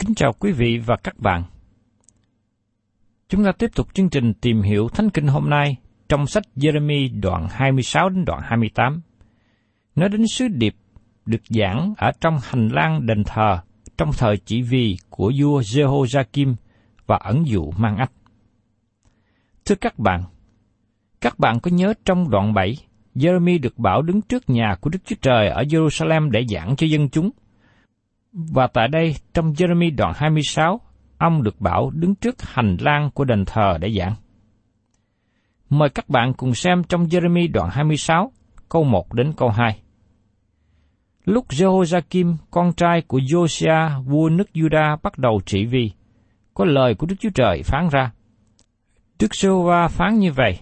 Kính chào quý vị và các bạn. Chúng ta tiếp tục chương trình tìm hiểu Thánh Kinh hôm nay trong sách Jeremy đoạn 26 đến đoạn 28. Nói đến sứ điệp được giảng ở trong hành lang đền thờ trong thời chỉ vì của vua Jehoiakim và ẩn dụ mang ách. Thưa các bạn, các bạn có nhớ trong đoạn 7, Jeremy được bảo đứng trước nhà của Đức Chúa Trời ở Jerusalem để giảng cho dân chúng. Và tại đây, trong Jeremy đoạn 26, ông được bảo đứng trước hành lang của đền thờ để giảng. Mời các bạn cùng xem trong Jeremy đoạn 26, câu 1 đến câu 2. Lúc Jehoiakim, con trai của Josiah, vua nước Juda bắt đầu trị vì, có lời của Đức Chúa Trời phán ra. Đức Giê-hô-va phán như vậy,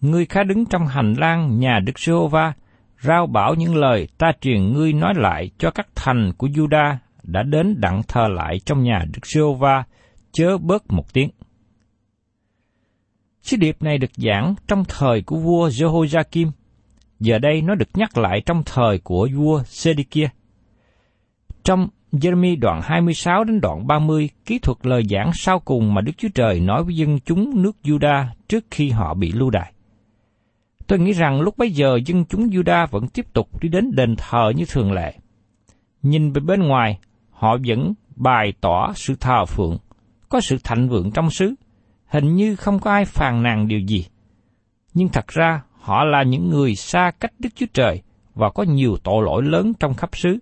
ngươi khá đứng trong hành lang nhà Đức Giê-hô-va, rao bảo những lời ta truyền ngươi nói lại cho các thành của Juda đã đến đặng thờ lại trong nhà Đức Giê-hô-va, chớ bớt một tiếng. Sứ điệp này được giảng trong thời của vua Jehoiakim, giờ đây nó được nhắc lại trong thời của vua Sê-đi-kia. Trong Jeremy đoạn 26 đến đoạn 30 kỹ thuật lời giảng sau cùng mà Đức Chúa Trời nói với dân chúng nước Juda trước khi họ bị lưu đày. Tôi nghĩ rằng lúc bấy giờ dân chúng Juda vẫn tiếp tục đi đến đền thờ như thường lệ. Nhìn về bên ngoài, họ vẫn bày tỏ sự thờ phượng, có sự thạnh vượng trong xứ, hình như không có ai phàn nàn điều gì. Nhưng thật ra họ là những người xa cách Đức Chúa Trời và có nhiều tội lỗi lớn trong khắp xứ.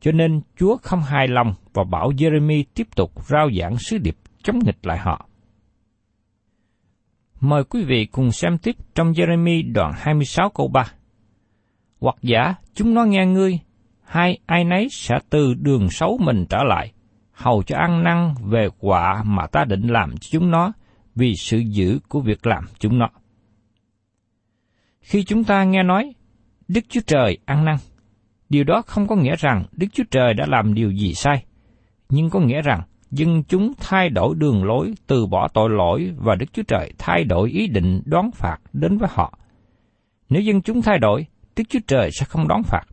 Cho nên Chúa không hài lòng và bảo Jeremy tiếp tục rao giảng sứ điệp chống nghịch lại họ. Mời quý vị cùng xem tiếp trong Jeremy đoạn 26 câu 3. Hoặc giả chúng nó nghe ngươi, hai ai nấy sẽ từ đường xấu mình trở lại, hầu cho ăn năn về quả mà ta định làm cho chúng nó vì sự dữ của việc làm chúng nó. Khi chúng ta nghe nói Đức Chúa Trời ăn năn, điều đó không có nghĩa rằng Đức Chúa Trời đã làm điều gì sai, nhưng có nghĩa rằng dân chúng thay đổi đường lối, từ bỏ tội lỗi và Đức Chúa Trời thay đổi ý định đón phạt đến với họ. Nếu dân chúng thay đổi, Đức Chúa Trời sẽ không đón phạt.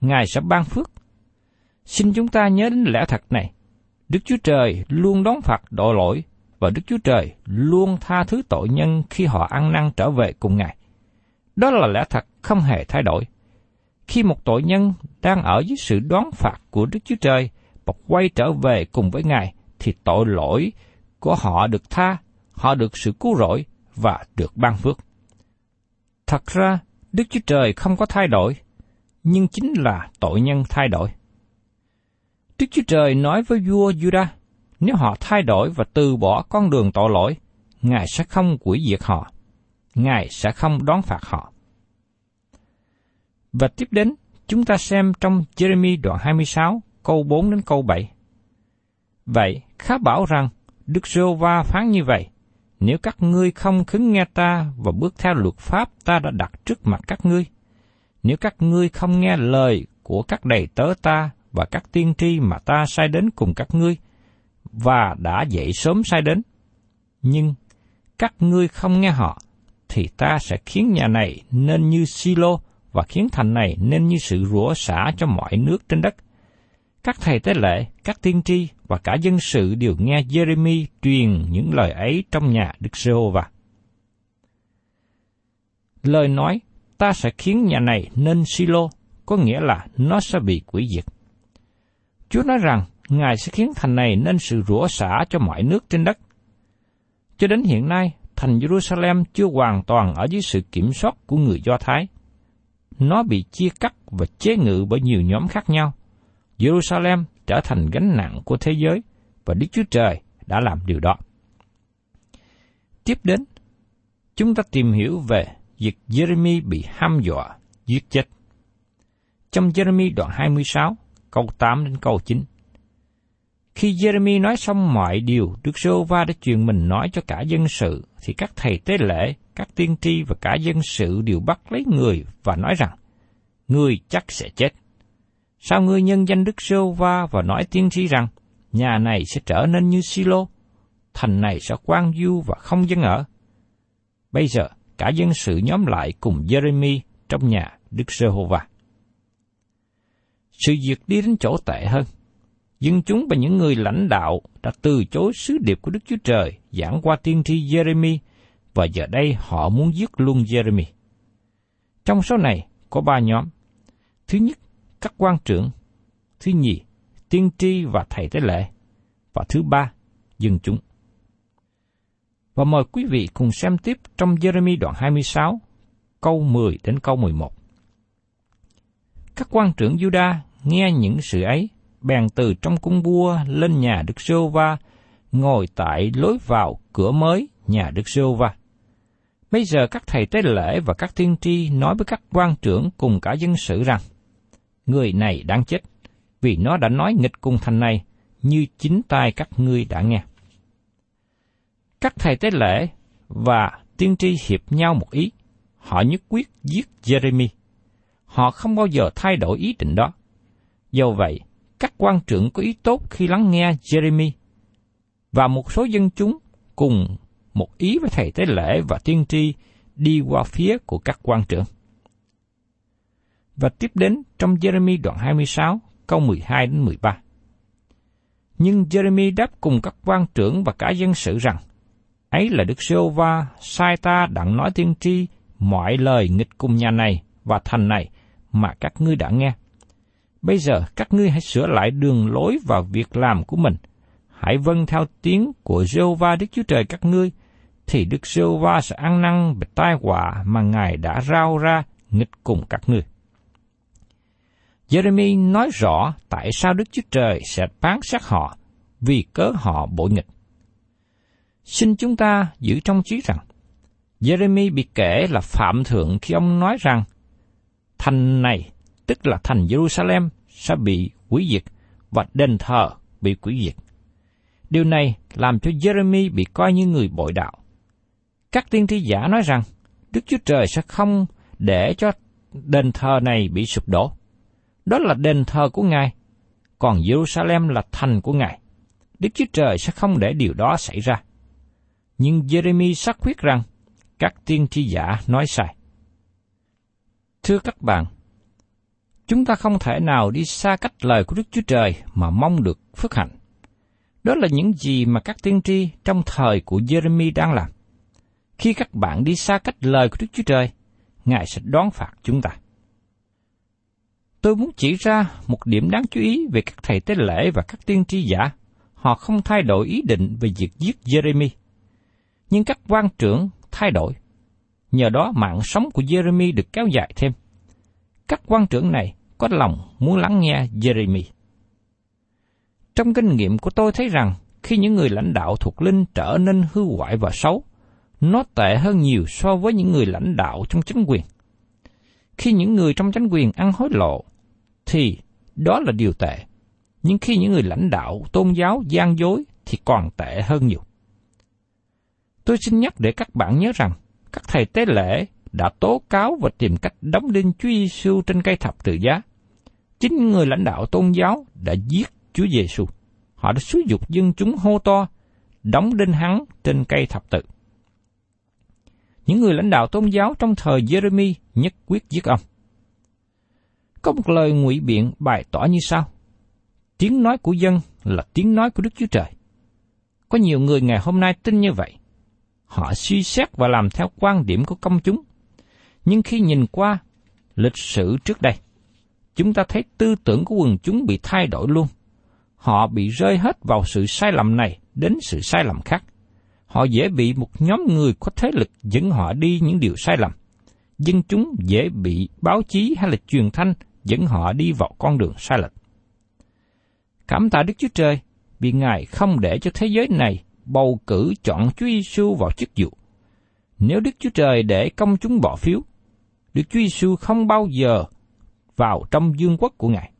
Ngài sẽ ban phước. Xin chúng ta nhớ đến lẽ thật này. Đức Chúa Trời luôn đón phạt tội lỗi và Đức Chúa Trời luôn tha thứ tội nhân khi họ ăn năn trở về cùng Ngài. Đó là lẽ thật không hề thay đổi. Khi một tội nhân đang ở dưới sự đoán phạt của Đức Chúa Trời và quay trở về cùng với Ngài, thì tội lỗi của họ được tha, họ được sự cứu rỗi và được ban phước. Thật ra, Đức Chúa Trời không có thay đổi, nhưng chính là tội nhân thay đổi. Đức Chúa Trời nói với vua Judah, nếu họ thay đổi và từ bỏ con đường tội lỗi, Ngài sẽ không quỷ diệt họ. Ngài sẽ không đón phạt họ. Và tiếp đến, chúng ta xem trong Jeremy đoạn 26, câu 4 đến câu 7. Vậy, khá bảo rằng, Đức Rô Va phán như vậy, nếu các ngươi không khứng nghe ta và bước theo luật pháp ta đã đặt trước mặt các ngươi, nếu các ngươi không nghe lời của các đầy tớ ta và các tiên tri mà ta sai đến cùng các ngươi, và đã dậy sớm sai đến, nhưng các ngươi không nghe họ, thì ta sẽ khiến nhà này nên như Silo và khiến thành này nên như sự rủa xả cho mọi nước trên đất. Các thầy tế lễ, các tiên tri và cả dân sự đều nghe Jeremy truyền những lời ấy trong nhà Đức Giê-hô-va. Lời nói, ta sẽ khiến nhà này nên Silo, có nghĩa là nó sẽ bị quỷ diệt. Chúa nói rằng, Ngài sẽ khiến thành này nên sự rủa xả cho mọi nước trên đất. Cho đến hiện nay, thành Jerusalem chưa hoàn toàn ở dưới sự kiểm soát của người Do Thái. Nó bị chia cắt và chế ngự bởi nhiều nhóm khác nhau. Jerusalem trở thành gánh nặng của thế giới và Đức Chúa Trời đã làm điều đó. Tiếp đến, chúng ta tìm hiểu về việc Jeremy bị ham dọa, giết chết. Trong Jeremy đoạn 26, câu 8 đến câu 9. Khi Jeremy nói xong mọi điều Đức Sô Va đã truyền mình nói cho cả dân sự, thì các thầy tế lễ, các tiên tri và cả dân sự đều bắt lấy người và nói rằng, người chắc sẽ chết. Sao ngươi nhân danh Đức Sô Va và nói tiên tri rằng, nhà này sẽ trở nên như Silo, thành này sẽ quan du và không dân ở. Bây giờ, cả dân sự nhóm lại cùng Jeremy trong nhà Đức Sơ-hô-va. Sự việc đi đến chỗ tệ hơn – dân chúng và những người lãnh đạo đã từ chối sứ điệp của Đức Chúa Trời giảng qua tiên tri Jeremy và giờ đây họ muốn giết luôn Jeremy. Trong số này có ba nhóm. Thứ nhất, các quan trưởng. Thứ nhì, tiên tri và thầy tế lễ. Và thứ ba, dân chúng. Và mời quý vị cùng xem tiếp trong Jeremy đoạn 26, câu 10 đến câu 11. Các quan trưởng Juda nghe những sự ấy bèn từ trong cung vua lên nhà Đức Sô Va, ngồi tại lối vào cửa mới nhà Đức Sô Va. Bây giờ các thầy tế lễ và các tiên tri nói với các quan trưởng cùng cả dân sự rằng, người này đang chết, vì nó đã nói nghịch cùng thành này, như chính tai các ngươi đã nghe. Các thầy tế lễ và tiên tri hiệp nhau một ý, họ nhất quyết giết Jeremy. Họ không bao giờ thay đổi ý định đó. Do vậy, các quan trưởng có ý tốt khi lắng nghe Jeremy, và một số dân chúng cùng một ý với thầy tế lễ và tiên tri đi qua phía của các quan trưởng. Và tiếp đến trong Jeremy đoạn 26, câu 12 đến 13. Nhưng Jeremy đáp cùng các quan trưởng và cả dân sự rằng, ấy là Đức giê va sai ta đặng nói tiên tri mọi lời nghịch cùng nhà này và thành này mà các ngươi đã nghe. Bây giờ các ngươi hãy sửa lại đường lối và việc làm của mình. Hãy vâng theo tiếng của Jehovah Đức Chúa Trời các ngươi, thì Đức Jehovah sẽ ăn năn về tai họa mà Ngài đã rao ra nghịch cùng các ngươi. Jeremy nói rõ tại sao Đức Chúa Trời sẽ phán xét họ vì cớ họ bội nghịch. Xin chúng ta giữ trong trí rằng, Jeremy bị kể là phạm thượng khi ông nói rằng, thành này tức là thành Jerusalem sẽ bị hủy diệt và đền thờ bị hủy diệt. Điều này làm cho Jeremy bị coi như người bội đạo. Các tiên tri giả nói rằng Đức Chúa Trời sẽ không để cho đền thờ này bị sụp đổ. Đó là đền thờ của Ngài, còn Jerusalem là thành của Ngài. Đức Chúa Trời sẽ không để điều đó xảy ra. Nhưng Jeremy xác quyết rằng các tiên tri giả nói sai. Thưa các bạn, Chúng ta không thể nào đi xa cách lời của Đức Chúa Trời mà mong được phước hạnh. Đó là những gì mà các tiên tri trong thời của Jeremy đang làm. Khi các bạn đi xa cách lời của Đức Chúa Trời, Ngài sẽ đón phạt chúng ta. Tôi muốn chỉ ra một điểm đáng chú ý về các thầy tế lễ và các tiên tri giả. họ không thay đổi ý định về việc giết Jeremy. Nhưng các quan trưởng thay đổi. Nhờ đó mạng sống của Jeremy được kéo dài thêm. Các quan trưởng này có lòng muốn lắng nghe Jeremy. Trong kinh nghiệm của tôi thấy rằng khi những người lãnh đạo thuộc linh trở nên hư hoại và xấu, nó tệ hơn nhiều so với những người lãnh đạo trong chính quyền. Khi những người trong chính quyền ăn hối lộ, thì đó là điều tệ. Nhưng khi những người lãnh đạo tôn giáo gian dối thì còn tệ hơn nhiều. Tôi xin nhắc để các bạn nhớ rằng, các thầy tế lễ đã tố cáo và tìm cách đóng đinh Chúa Giêsu trên cây thập tự giá. Chính người lãnh đạo tôn giáo đã giết Chúa Giêsu. Họ đã xúi dục dân chúng hô to, đóng đinh hắn trên cây thập tự. Những người lãnh đạo tôn giáo trong thời Jeremy nhất quyết giết ông. Có một lời ngụy biện bày tỏ như sau. Tiếng nói của dân là tiếng nói của Đức Chúa Trời. Có nhiều người ngày hôm nay tin như vậy. Họ suy xét và làm theo quan điểm của công chúng. Nhưng khi nhìn qua lịch sử trước đây, chúng ta thấy tư tưởng của quần chúng bị thay đổi luôn. Họ bị rơi hết vào sự sai lầm này đến sự sai lầm khác. Họ dễ bị một nhóm người có thế lực dẫn họ đi những điều sai lầm. Dân chúng dễ bị báo chí hay là truyền thanh dẫn họ đi vào con đường sai lệch. Cảm tạ Đức Chúa Trời vì Ngài không để cho thế giới này bầu cử chọn Chúa Giêsu vào chức vụ. Nếu Đức Chúa Trời để công chúng bỏ phiếu, Đức Chúa Giêsu không bao giờ vào trong dương quốc của Ngài.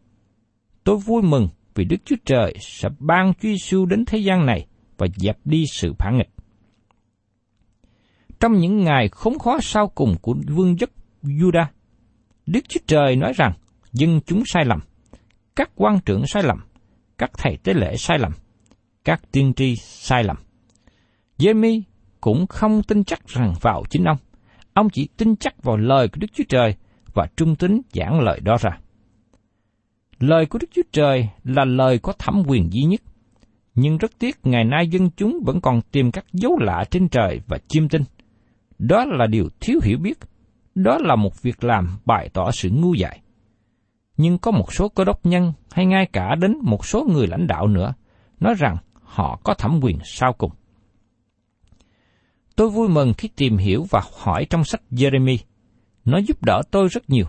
Tôi vui mừng vì Đức Chúa Trời sẽ ban Chúa Giêsu đến thế gian này và dẹp đi sự phản nghịch. Trong những ngày khốn khó sau cùng của vương quốc Judah, Đức Chúa Trời nói rằng dân chúng sai lầm, các quan trưởng sai lầm, các thầy tế lễ sai lầm, các tiên tri sai lầm. Giê-mi cũng không tin chắc rằng vào chính ông. Ông chỉ tin chắc vào lời của Đức Chúa Trời và trung tín giảng lời đó ra. Lời của Đức Chúa Trời là lời có thẩm quyền duy nhất. Nhưng rất tiếc ngày nay dân chúng vẫn còn tìm các dấu lạ trên trời và chiêm tinh. Đó là điều thiếu hiểu biết. Đó là một việc làm bày tỏ sự ngu dại. Nhưng có một số cơ đốc nhân hay ngay cả đến một số người lãnh đạo nữa nói rằng họ có thẩm quyền sau cùng. Tôi vui mừng khi tìm hiểu và hỏi trong sách Jeremy. Nó giúp đỡ tôi rất nhiều.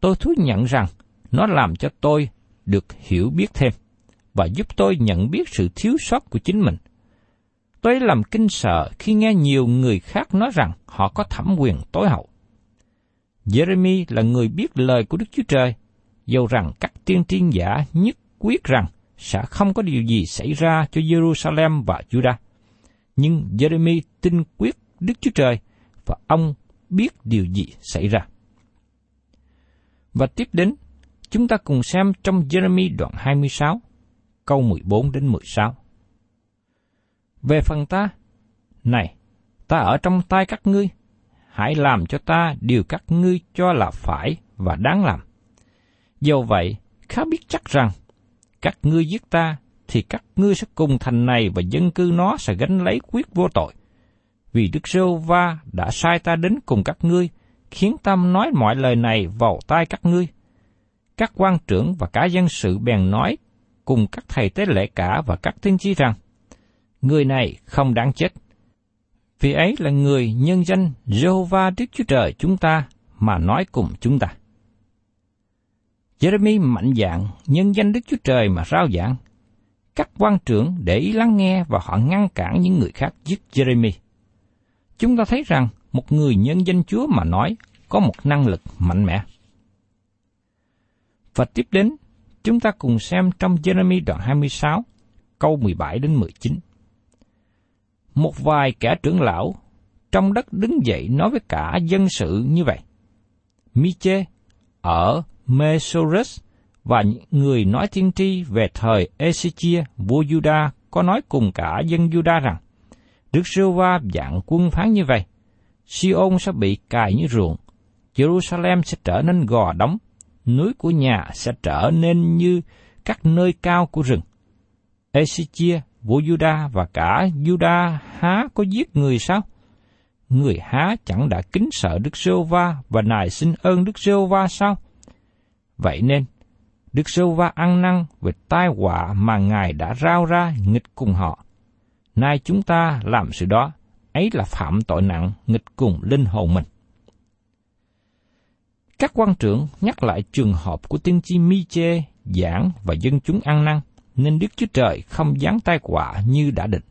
Tôi thú nhận rằng nó làm cho tôi được hiểu biết thêm và giúp tôi nhận biết sự thiếu sót của chính mình. Tôi làm kinh sợ khi nghe nhiều người khác nói rằng họ có thẩm quyền tối hậu. Jeremy là người biết lời của Đức Chúa Trời, dầu rằng các tiên tri giả nhất quyết rằng sẽ không có điều gì xảy ra cho Jerusalem và Judah. Nhưng Jeremy tin quyết Đức Chúa Trời và ông biết điều gì xảy ra. Và tiếp đến, chúng ta cùng xem trong Jeremy đoạn 26, câu 14 đến 16. Về phần ta, này, ta ở trong tay các ngươi, hãy làm cho ta điều các ngươi cho là phải và đáng làm. Do vậy, khá biết chắc rằng các ngươi giết ta, thì các ngươi sẽ cùng thành này và dân cư nó sẽ gánh lấy quyết vô tội. Vì Đức giê va đã sai ta đến cùng các ngươi, khiến ta nói mọi lời này vào tai các ngươi. Các quan trưởng và cả dân sự bèn nói cùng các thầy tế lễ cả và các tiên tri rằng, người này không đáng chết. Vì ấy là người nhân danh Jehovah Đức Chúa Trời chúng ta mà nói cùng chúng ta. Jeremy mạnh dạn nhân danh Đức Chúa Trời mà rao giảng. Các quan trưởng để ý lắng nghe và họ ngăn cản những người khác giết Jeremy. Chúng ta thấy rằng một người nhân danh Chúa mà nói có một năng lực mạnh mẽ. Và tiếp đến, chúng ta cùng xem trong Jeremy đoạn 26, câu 17 đến 19. Một vài kẻ trưởng lão trong đất đứng dậy nói với cả dân sự như vậy. Miche ở Mesorus và người nói tiên tri về thời Ezechia vua Juda có nói cùng cả dân Juda rằng, Đức Sưu Va dạng quân phán như vậy, Siôn sẽ bị cài như ruộng, Jerusalem sẽ trở nên gò đóng, núi của nhà sẽ trở nên như các nơi cao của rừng. Ezechia, vua Juda và cả Juda há có giết người sao? Người há chẳng đã kính sợ Đức Sêu Va và nài xin ơn Đức Sêu Va sao? Vậy nên, Đức Sô Va ăn năn về tai họa mà Ngài đã rao ra nghịch cùng họ. Nay chúng ta làm sự đó, ấy là phạm tội nặng nghịch cùng linh hồn mình. Các quan trưởng nhắc lại trường hợp của tiên tri Mi-chê, giảng và dân chúng ăn năn, nên Đức Chúa Trời không giáng tai họa như đã định.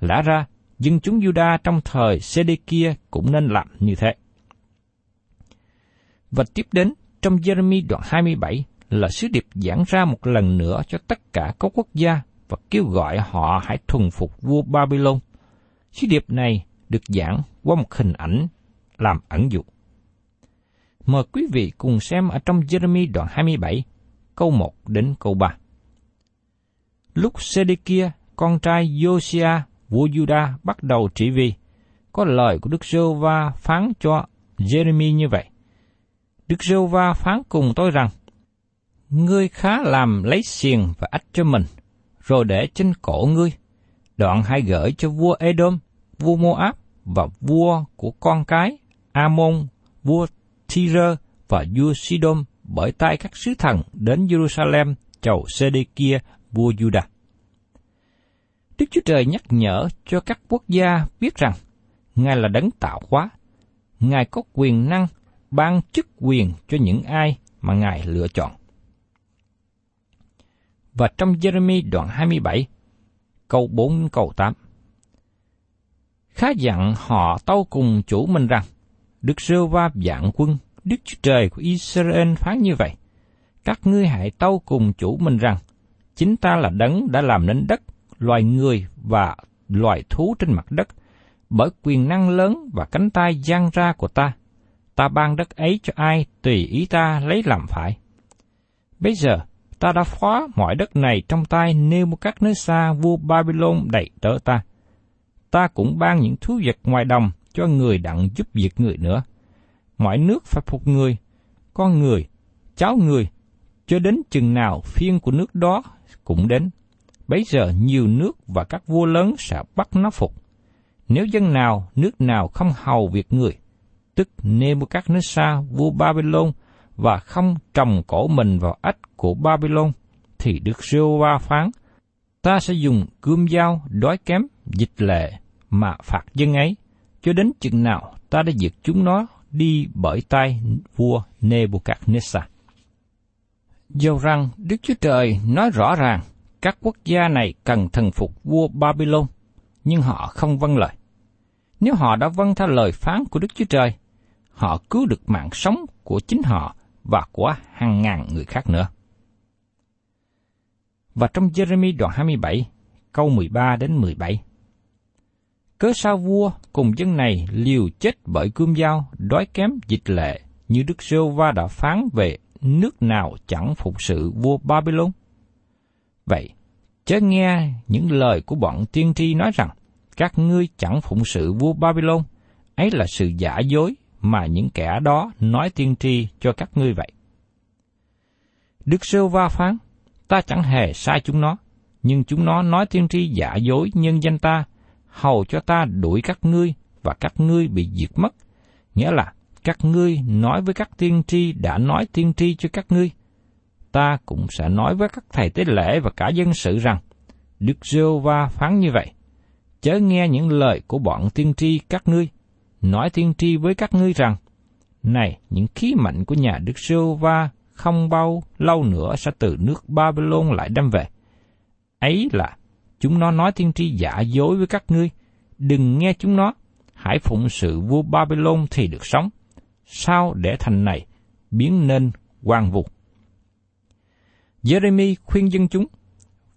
Lẽ ra, dân chúng Juda trong thời Sê-đê-kia cũng nên làm như thế. Và tiếp đến, trong Jeremy đoạn 27 là sứ điệp giảng ra một lần nữa cho tất cả các quốc gia và kêu gọi họ hãy thuần phục vua Babylon. Sứ điệp này được giảng qua một hình ảnh làm ẩn dụ. Mời quý vị cùng xem ở trong Jeremy đoạn 27, câu 1 đến câu 3. Lúc Sê-đê-kia, con trai Josiah, vua Juda bắt đầu trị vì, có lời của Đức Sô Va phán cho Jeremy như vậy. Đức Sô Va phán cùng tôi rằng, Ngươi khá làm lấy xiềng và ách cho mình, rồi để trên cổ ngươi. Đoạn hãy gửi cho vua Edom, vua Moab và vua của con cái, Amon, vua Tyre và vua Sidon bởi tay các sứ thần đến Jerusalem chầu Sê-đê-kia vua Juda. Đức Chúa Trời nhắc nhở cho các quốc gia biết rằng Ngài là đấng tạo hóa. Ngài có quyền năng ban chức quyền cho những ai mà Ngài lựa chọn. Và trong Jeremy đoạn 27, câu 4 câu 8. Khá dặn họ tâu cùng chủ mình rằng, Đức Sơ Va dạng quân, Đức Chúa Trời của Israel phán như vậy. Các ngươi hãy tâu cùng chủ mình rằng, chính ta là đấng đã làm nên đất, loài người và loài thú trên mặt đất, bởi quyền năng lớn và cánh tay giang ra của ta. Ta ban đất ấy cho ai tùy ý ta lấy làm phải. Bây giờ, ta đã khóa mọi đất này trong tay nêu một các nơi xa vua Babylon đẩy đỡ ta. Ta cũng ban những thú vật ngoài đồng cho người đặng giúp việc người nữa. Mọi nước phải phục người, con người, cháu người, cho đến chừng nào phiên của nước đó cũng đến. Bấy giờ nhiều nước và các vua lớn sẽ bắt nó phục. Nếu dân nào, nước nào không hầu việc người, tức Nebuchadnezzar vua Babylon và không trồng cổ mình vào ách của Babylon, thì Đức giê va phán, ta sẽ dùng cươm dao đói kém, dịch lệ mà phạt dân ấy, cho đến chừng nào ta đã diệt chúng nó đi bởi tay vua Nebuchadnezzar. Dầu rằng Đức Chúa Trời nói rõ ràng các quốc gia này cần thần phục vua Babylon, nhưng họ không vâng lời. Nếu họ đã vâng theo lời phán của Đức Chúa Trời, họ cứu được mạng sống của chính họ và của hàng ngàn người khác nữa. Và trong Jeremy đoạn 27, câu 13 đến 17. Cớ sao vua cùng dân này liều chết bởi cương dao, đói kém dịch lệ, như Đức Sêu Va đã phán về nước nào chẳng phục sự vua Babylon? Vậy, chớ nghe những lời của bọn tiên tri nói rằng, các ngươi chẳng phụng sự vua Babylon, ấy là sự giả dối mà những kẻ đó nói tiên tri cho các ngươi vậy. Đức Sêu Va phán, ta chẳng hề sai chúng nó, nhưng chúng nó nói tiên tri giả dối nhân danh ta, hầu cho ta đuổi các ngươi và các ngươi bị diệt mất. Nghĩa là các ngươi nói với các tiên tri đã nói tiên tri cho các ngươi. Ta cũng sẽ nói với các thầy tế lễ và cả dân sự rằng, Đức giê va phán như vậy. Chớ nghe những lời của bọn tiên tri các ngươi, nói tiên tri với các ngươi rằng, Này, những khí mạnh của nhà Đức Sưu va không bao lâu nữa sẽ từ nước Babylon lại đem về. Ấy là chúng nó nói tiên tri giả dối với các ngươi, đừng nghe chúng nó, hãy phụng sự vua Babylon thì được sống. Sao để thành này biến nên quan vụ? Jeremy khuyên dân chúng,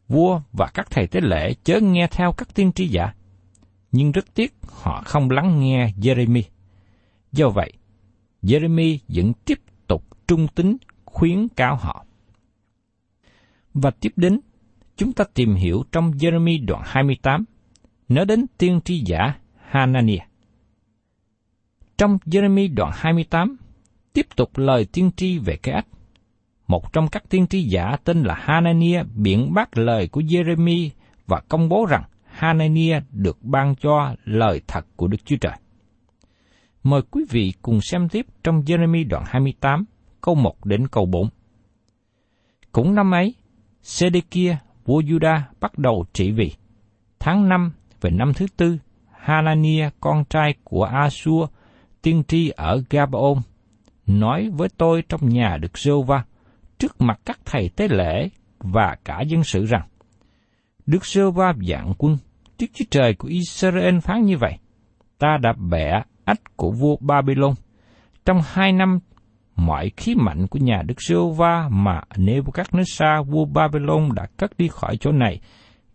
vua và các thầy tế lễ chớ nghe theo các tiên tri giả. Nhưng rất tiếc họ không lắng nghe Jeremy. Do vậy, Jeremy vẫn tiếp tục trung tín khuyến cáo họ. Và tiếp đến, chúng ta tìm hiểu trong Jeremy đoạn 28, nói đến tiên tri giả Hanania Trong Jeremy đoạn 28, tiếp tục lời tiên tri về cái ách. Một trong các tiên tri giả tên là Hanania biện bác lời của Jeremy và công bố rằng Hanania được ban cho lời thật của Đức Chúa Trời. Mời quý vị cùng xem tiếp trong Jeremy đoạn 28, câu 1 đến câu 4. Cũng năm ấy, Sedekia, vua Juda bắt đầu trị vì. Tháng 5 về năm thứ tư, Hanania, con trai của Asua, tiên tri ở Gabaon, nói với tôi trong nhà được giê va trước mặt các thầy tế lễ và cả dân sự rằng, Đức giê va dạng quân, Đức Chúa Trời của Israel phán như vậy, ta đã bẻ ách của vua Babylon. Trong hai năm, mọi khí mạnh của nhà Đức Sưu va mà Nebuchadnezzar vua Babylon đã cất đi khỏi chỗ này,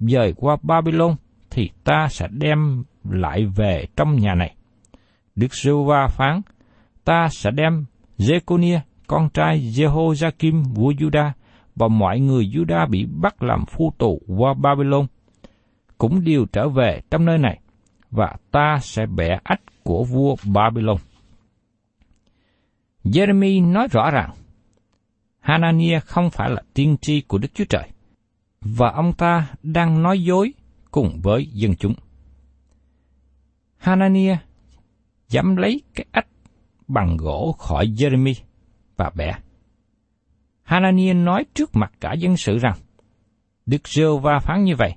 dời qua Babylon, thì ta sẽ đem lại về trong nhà này. Đức Sưu va phán, ta sẽ đem Jeconia, con trai Jehoiakim vua Juda và mọi người Juda bị bắt làm phu tù qua Babylon cũng đều trở về trong nơi này và ta sẽ bẻ ách của vua Babylon. Jeremy nói rõ ràng, Hanania không phải là tiên tri của Đức Chúa Trời, và ông ta đang nói dối cùng với dân chúng. Hanania dám lấy cái ách bằng gỗ khỏi Jeremy và bẻ. Hanania nói trước mặt cả dân sự rằng, Đức giê va phán như vậy,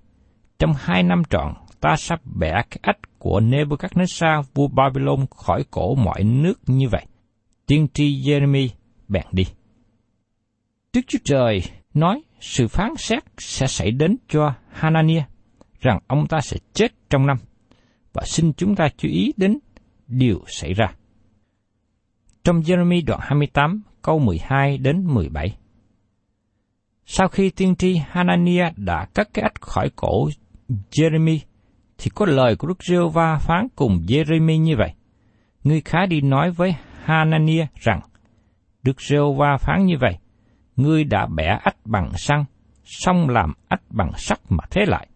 trong hai năm trọn, ta sắp bẻ cái ách của Nebuchadnezzar vua Babylon khỏi cổ mọi nước như vậy. Tiên tri Jeremy, bèn đi. Đức Chúa Trời nói, sự phán xét sẽ xảy đến cho Hanania, rằng ông ta sẽ chết trong năm và xin chúng ta chú ý đến điều xảy ra. Trong Jeremy đoạn 28 câu 12 đến 17 Sau khi tiên tri Hanania đã cắt cái ách khỏi cổ Jeremy, thì có lời của Đức giê va phán cùng Jeremy như vậy. Ngươi khá đi nói với Hanania rằng, Đức giê va phán như vậy, ngươi đã bẻ ách bằng xăng, xong làm ách bằng sắt mà thế lại.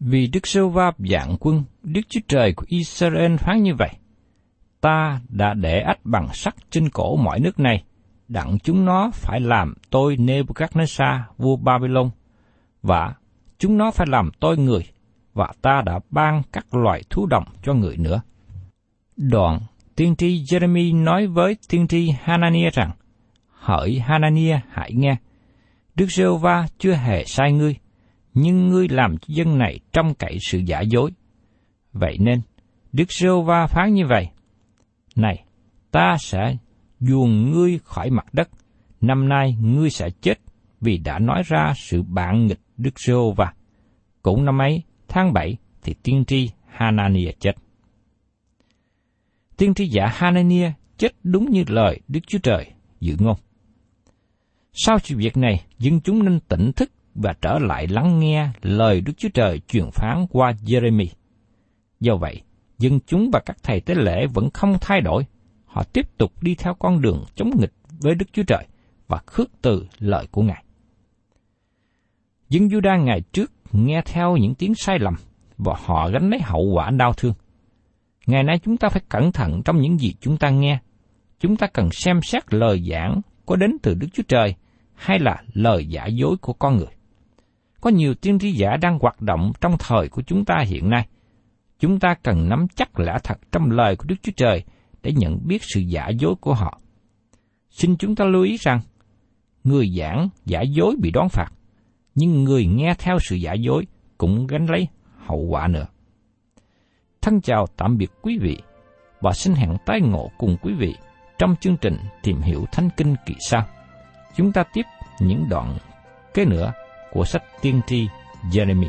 Vì Đức giê va dạng quân, Đức Chúa Trời của Israel phán như vậy, ta đã để ách bằng sắt trên cổ mọi nước này, đặng chúng nó phải làm tôi Nebuchadnezzar vua Babylon, và chúng nó phải làm tôi người, và ta đã ban các loài thú động cho người nữa. Đoạn, tiên tri Jeremy nói với tiên tri Hanania rằng, Hỡi Hanania hãy nghe, Đức giê va chưa hề sai ngươi, nhưng ngươi làm cho dân này trong cậy sự giả dối. Vậy nên, Đức giê va phán như vậy, Này, ta sẽ duồn ngươi khỏi mặt đất, năm nay ngươi sẽ chết vì đã nói ra sự bạn nghịch Đức giê va Cũng năm ấy, tháng 7, thì tiên tri Hanania chết. Tiên tri giả Hanania chết đúng như lời Đức Chúa Trời dự ngôn. Sau sự việc này, dân chúng nên tỉnh thức và trở lại lắng nghe lời Đức Chúa Trời truyền phán qua Jeremy. Do vậy, dân chúng và các thầy tế lễ vẫn không thay đổi. Họ tiếp tục đi theo con đường chống nghịch với Đức Chúa Trời và khước từ lời của Ngài. Dân Juda ngày trước nghe theo những tiếng sai lầm và họ gánh lấy hậu quả đau thương. Ngày nay chúng ta phải cẩn thận trong những gì chúng ta nghe. Chúng ta cần xem xét lời giảng có đến từ Đức Chúa Trời hay là lời giả dối của con người. Có nhiều tiên tri giả đang hoạt động trong thời của chúng ta hiện nay. Chúng ta cần nắm chắc lẽ thật trong lời của Đức Chúa Trời để nhận biết sự giả dối của họ. Xin chúng ta lưu ý rằng, người giảng giả dối bị đón phạt, nhưng người nghe theo sự giả dối cũng gánh lấy hậu quả nữa. Thân chào tạm biệt quý vị và xin hẹn tái ngộ cùng quý vị trong chương trình Tìm hiểu Thánh Kinh kỳ sau. Chúng ta tiếp những đoạn kế nữa của sách tiên tri Jeremy.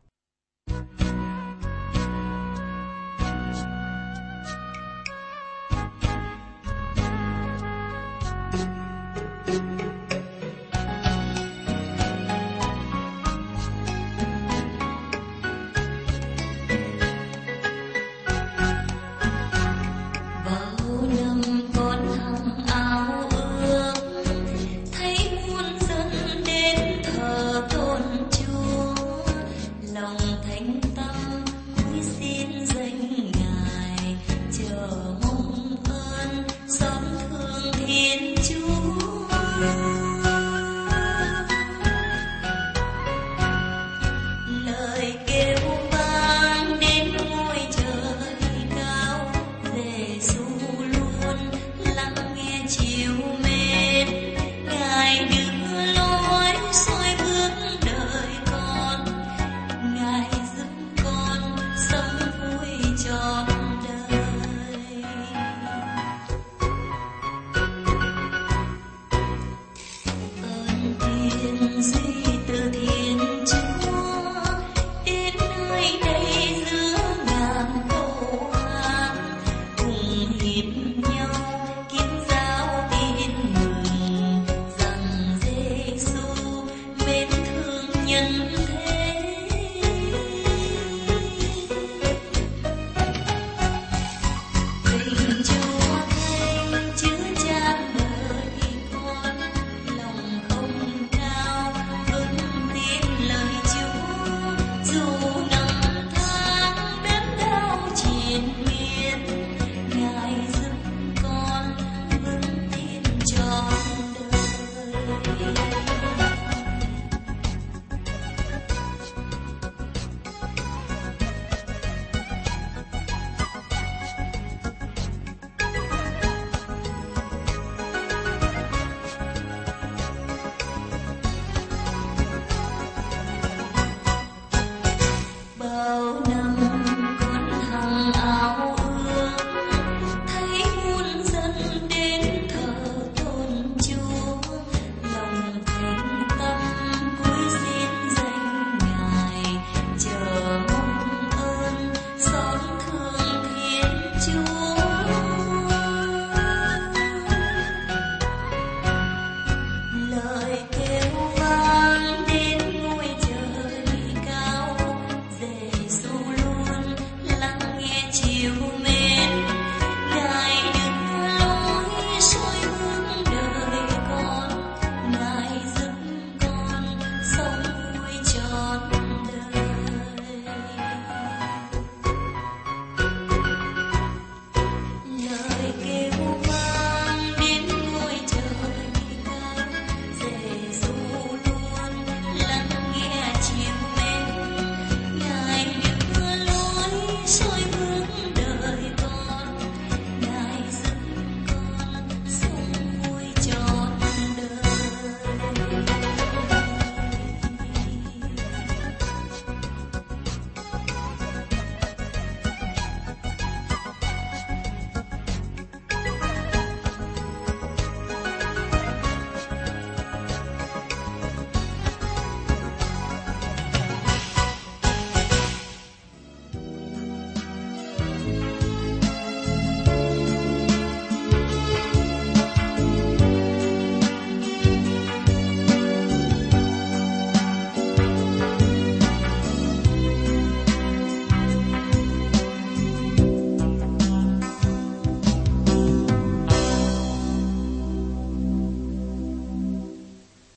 mong an dám